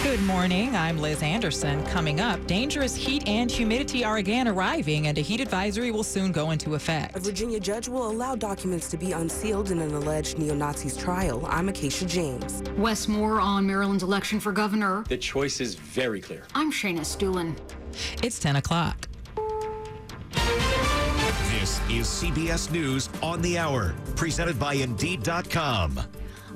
Good morning. I'm Liz Anderson. Coming up, dangerous heat and humidity are again arriving, and a heat advisory will soon go into effect. A Virginia judge will allow documents to be unsealed in an alleged neo Nazi's trial. I'm Acacia James. Wes Moore on Maryland's election for governor. The choice is very clear. I'm Shayna Estulin. It's 10 o'clock. This is CBS News on the Hour, presented by Indeed.com.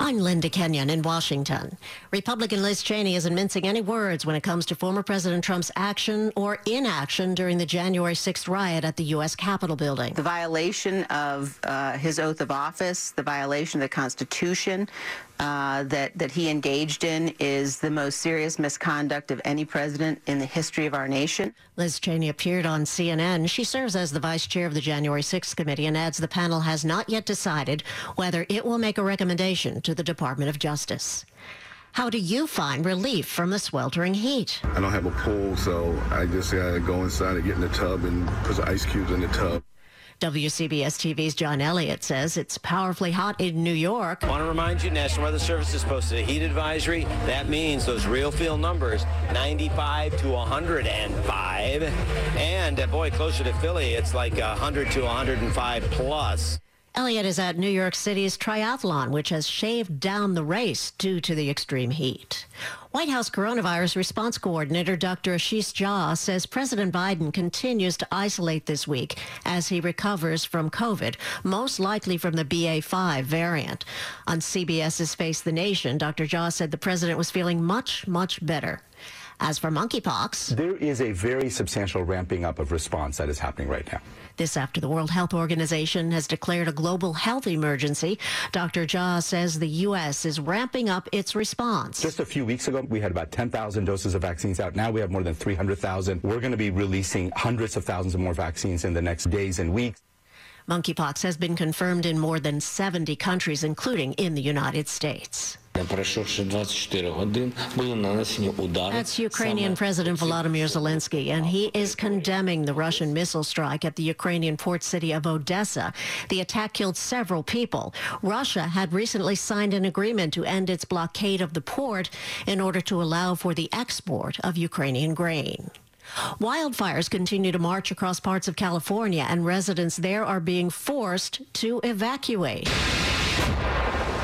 I'm Linda Kenyon in Washington. Republican Liz Cheney isn't mincing any words when it comes to former President Trump's action or inaction during the January 6th riot at the U.S. Capitol building. The violation of uh, his oath of office, the violation of the Constitution, uh, that, that he engaged in is the most serious misconduct of any president in the history of our nation. Liz Cheney appeared on CNN. She serves as the vice chair of the January 6th committee and adds the panel has not yet decided whether it will make a recommendation to the Department of Justice. How do you find relief from the sweltering heat? I don't have a pool, so I just gotta go inside and get in the tub and put some ice cubes in the tub. WCBS TV's John Elliott says it's powerfully hot in New York. I want to remind you, National Weather Service has posted a heat advisory. That means those real feel numbers, 95 to 105. And, uh, boy, closer to Philly, it's like 100 to 105 plus. Elliott is at New York City's triathlon, which has shaved down the race due to the extreme heat. White House coronavirus response coordinator Dr. Ashish Jha says President Biden continues to isolate this week as he recovers from COVID, most likely from the BA5 variant. On CBS's Face the Nation, Dr. Jha said the president was feeling much, much better. As for monkeypox, there is a very substantial ramping up of response that is happening right now. This after the World Health Organization has declared a global health emergency. Dr. Jha says the U.S. is ramping up its response. Just a few weeks ago, we had about 10,000 doses of vaccines out. Now we have more than 300,000. We're going to be releasing hundreds of thousands of more vaccines in the next days and weeks. Monkeypox has been confirmed in more than 70 countries, including in the United States. That's Ukrainian President Volodymyr Zelensky, and he is condemning the Russian missile strike at the Ukrainian port city of Odessa. The attack killed several people. Russia had recently signed an agreement to end its blockade of the port in order to allow for the export of Ukrainian grain. Wildfires continue to march across parts of California, and residents there are being forced to evacuate.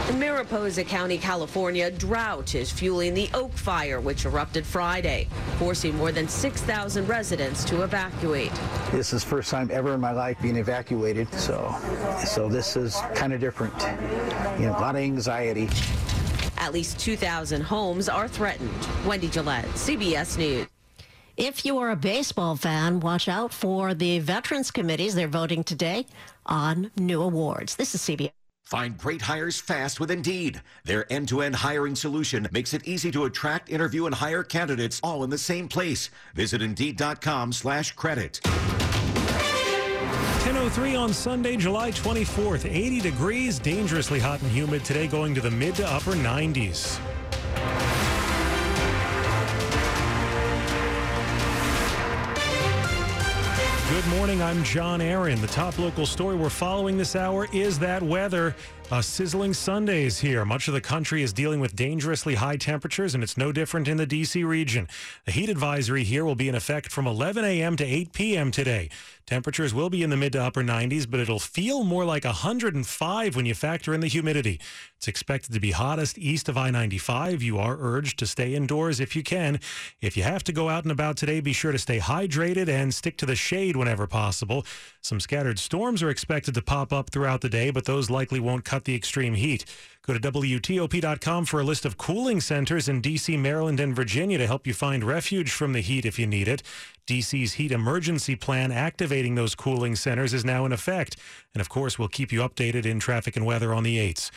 In Mariposa County, California, drought is fueling the Oak Fire, which erupted Friday, forcing more than 6,000 residents to evacuate. This is first time ever in my life being evacuated, so so this is kind of different. You know, a lot of anxiety. At least 2,000 homes are threatened. Wendy Gillette, CBS News. If you are a baseball fan, watch out for the Veterans Committees. They're voting today on new awards. This is CBS. Find great hires fast with Indeed. Their end to end hiring solution makes it easy to attract, interview, and hire candidates all in the same place. Visit Indeed.com slash credit. 10.03 on Sunday, July 24th. 80 degrees, dangerously hot and humid today, going to the mid to upper 90s. Morning. I'm John Aaron. The top local story we're following this hour is that weather. A sizzling Sunday is here. Much of the country is dealing with dangerously high temperatures, and it's no different in the D.C. region. The heat advisory here will be in effect from 11 a.m. to 8 p.m. today. Temperatures will be in the mid to upper 90s, but it'll feel more like 105 when you factor in the humidity. It's expected to be hottest east of I 95. You are urged to stay indoors if you can. If you have to go out and about today, be sure to stay hydrated and stick to the shade whenever possible. Some scattered storms are expected to pop up throughout the day, but those likely won't cut the extreme heat. Go to WTOP.com for a list of cooling centers in D.C., Maryland, and Virginia to help you find refuge from the heat if you need it. D.C.'s heat emergency plan activating those cooling centers is now in effect. And of course, we'll keep you updated in traffic and weather on the 8s.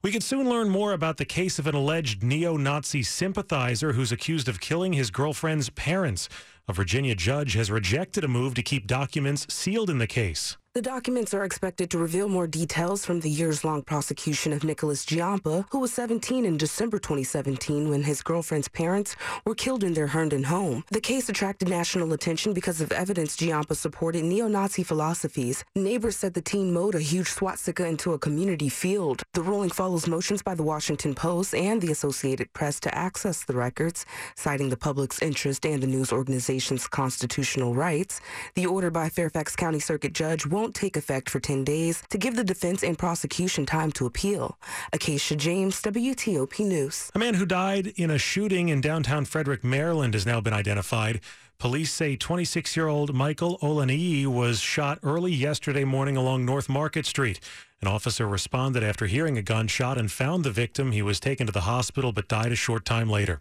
We could soon learn more about the case of an alleged neo Nazi sympathizer who's accused of killing his girlfriend's parents. A Virginia judge has rejected a move to keep documents sealed in the case. The documents are expected to reveal more details from the years long prosecution of Nicholas Giampa, who was 17 in December 2017 when his girlfriend's parents were killed in their Herndon home. The case attracted national attention because of evidence Giampa supported neo Nazi philosophies. Neighbors said the teen mowed a huge swastika into a community field. The ruling follows motions by the Washington Post and the Associated Press to access the records, citing the public's interest and the news organization's constitutional rights. The order by Fairfax County Circuit Judge won't take effect for 10 days to give the defense and prosecution time to appeal. Acacia James, WTOP News. A man who died in a shooting in downtown Frederick, Maryland has now been identified. Police say 26 year old Michael Olaniyi was shot early yesterday morning along North Market Street. An officer responded after hearing a gunshot and found the victim. He was taken to the hospital but died a short time later.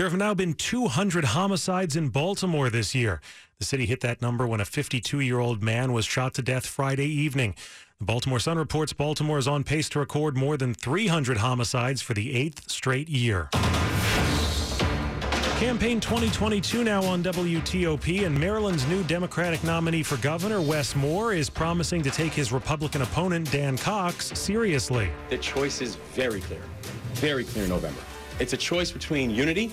There have now been 200 homicides in Baltimore this year. The city hit that number when a 52 year old man was shot to death Friday evening. The Baltimore Sun reports Baltimore is on pace to record more than 300 homicides for the eighth straight year. Campaign 2022 now on WTOP, and Maryland's new Democratic nominee for governor, Wes Moore, is promising to take his Republican opponent, Dan Cox, seriously. The choice is very clear, very clear in November. It's a choice between unity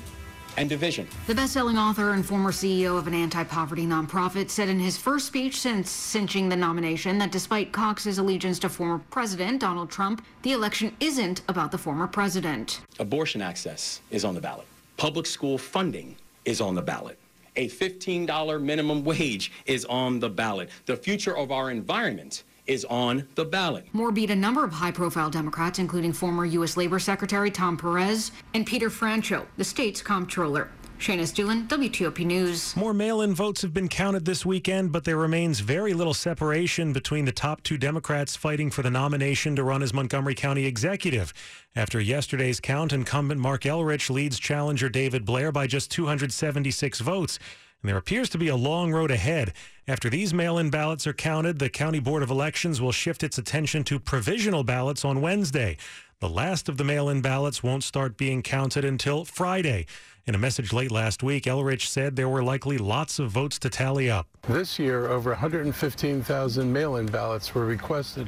and division. The best-selling author and former CEO of an anti-poverty nonprofit said in his first speech since cinching the nomination that despite Cox's allegiance to former President Donald Trump, the election isn't about the former president. Abortion access is on the ballot. Public school funding is on the ballot. A $15 minimum wage is on the ballot. The future of our environment is on the ballot. Moore beat a number of high profile Democrats, including former U.S. Labor Secretary Tom Perez and Peter Franchot, the state's comptroller. Shayna Estulin, WTOP News. More mail in votes have been counted this weekend, but there remains very little separation between the top two Democrats fighting for the nomination to run as Montgomery County executive. After yesterday's count, incumbent Marc Elrich leads challenger David Blair by just 276 votes. And there appears to be a long road ahead. After these mail in ballots are counted, the County Board of Elections will shift its attention to provisional ballots on Wednesday. The last of the mail in ballots won't start being counted until Friday. In a message late last week, Elrich said there were likely lots of votes to tally up. This year, over 115,000 mail-in ballots were requested,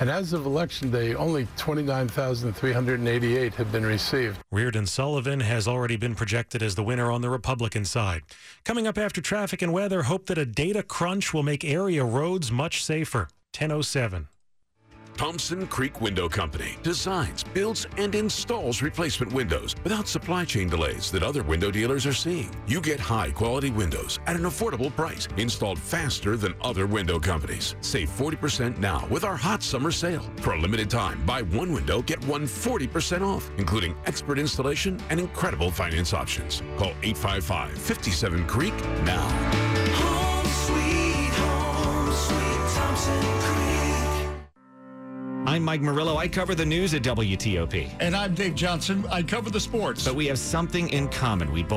and as of Election Day, only 29,388 have been received. Reardon Sullivan has already been projected as the winner on the Republican side. Coming up after traffic and weather, hope that a data crunch will make area roads much safer. 1007. Thompson Creek Window Company designs, builds, and installs replacement windows without supply chain delays that other window dealers are seeing. You get high quality windows at an affordable price, installed faster than other window companies. Save 40% now with our hot summer sale. For a limited time, buy one window, get one 40% off, including expert installation and incredible finance options. Call 855 57 Creek now. I'm Mike Murillo. I cover the news at WTOP. And I'm Dave Johnson. I cover the sports. But we have something in common. We both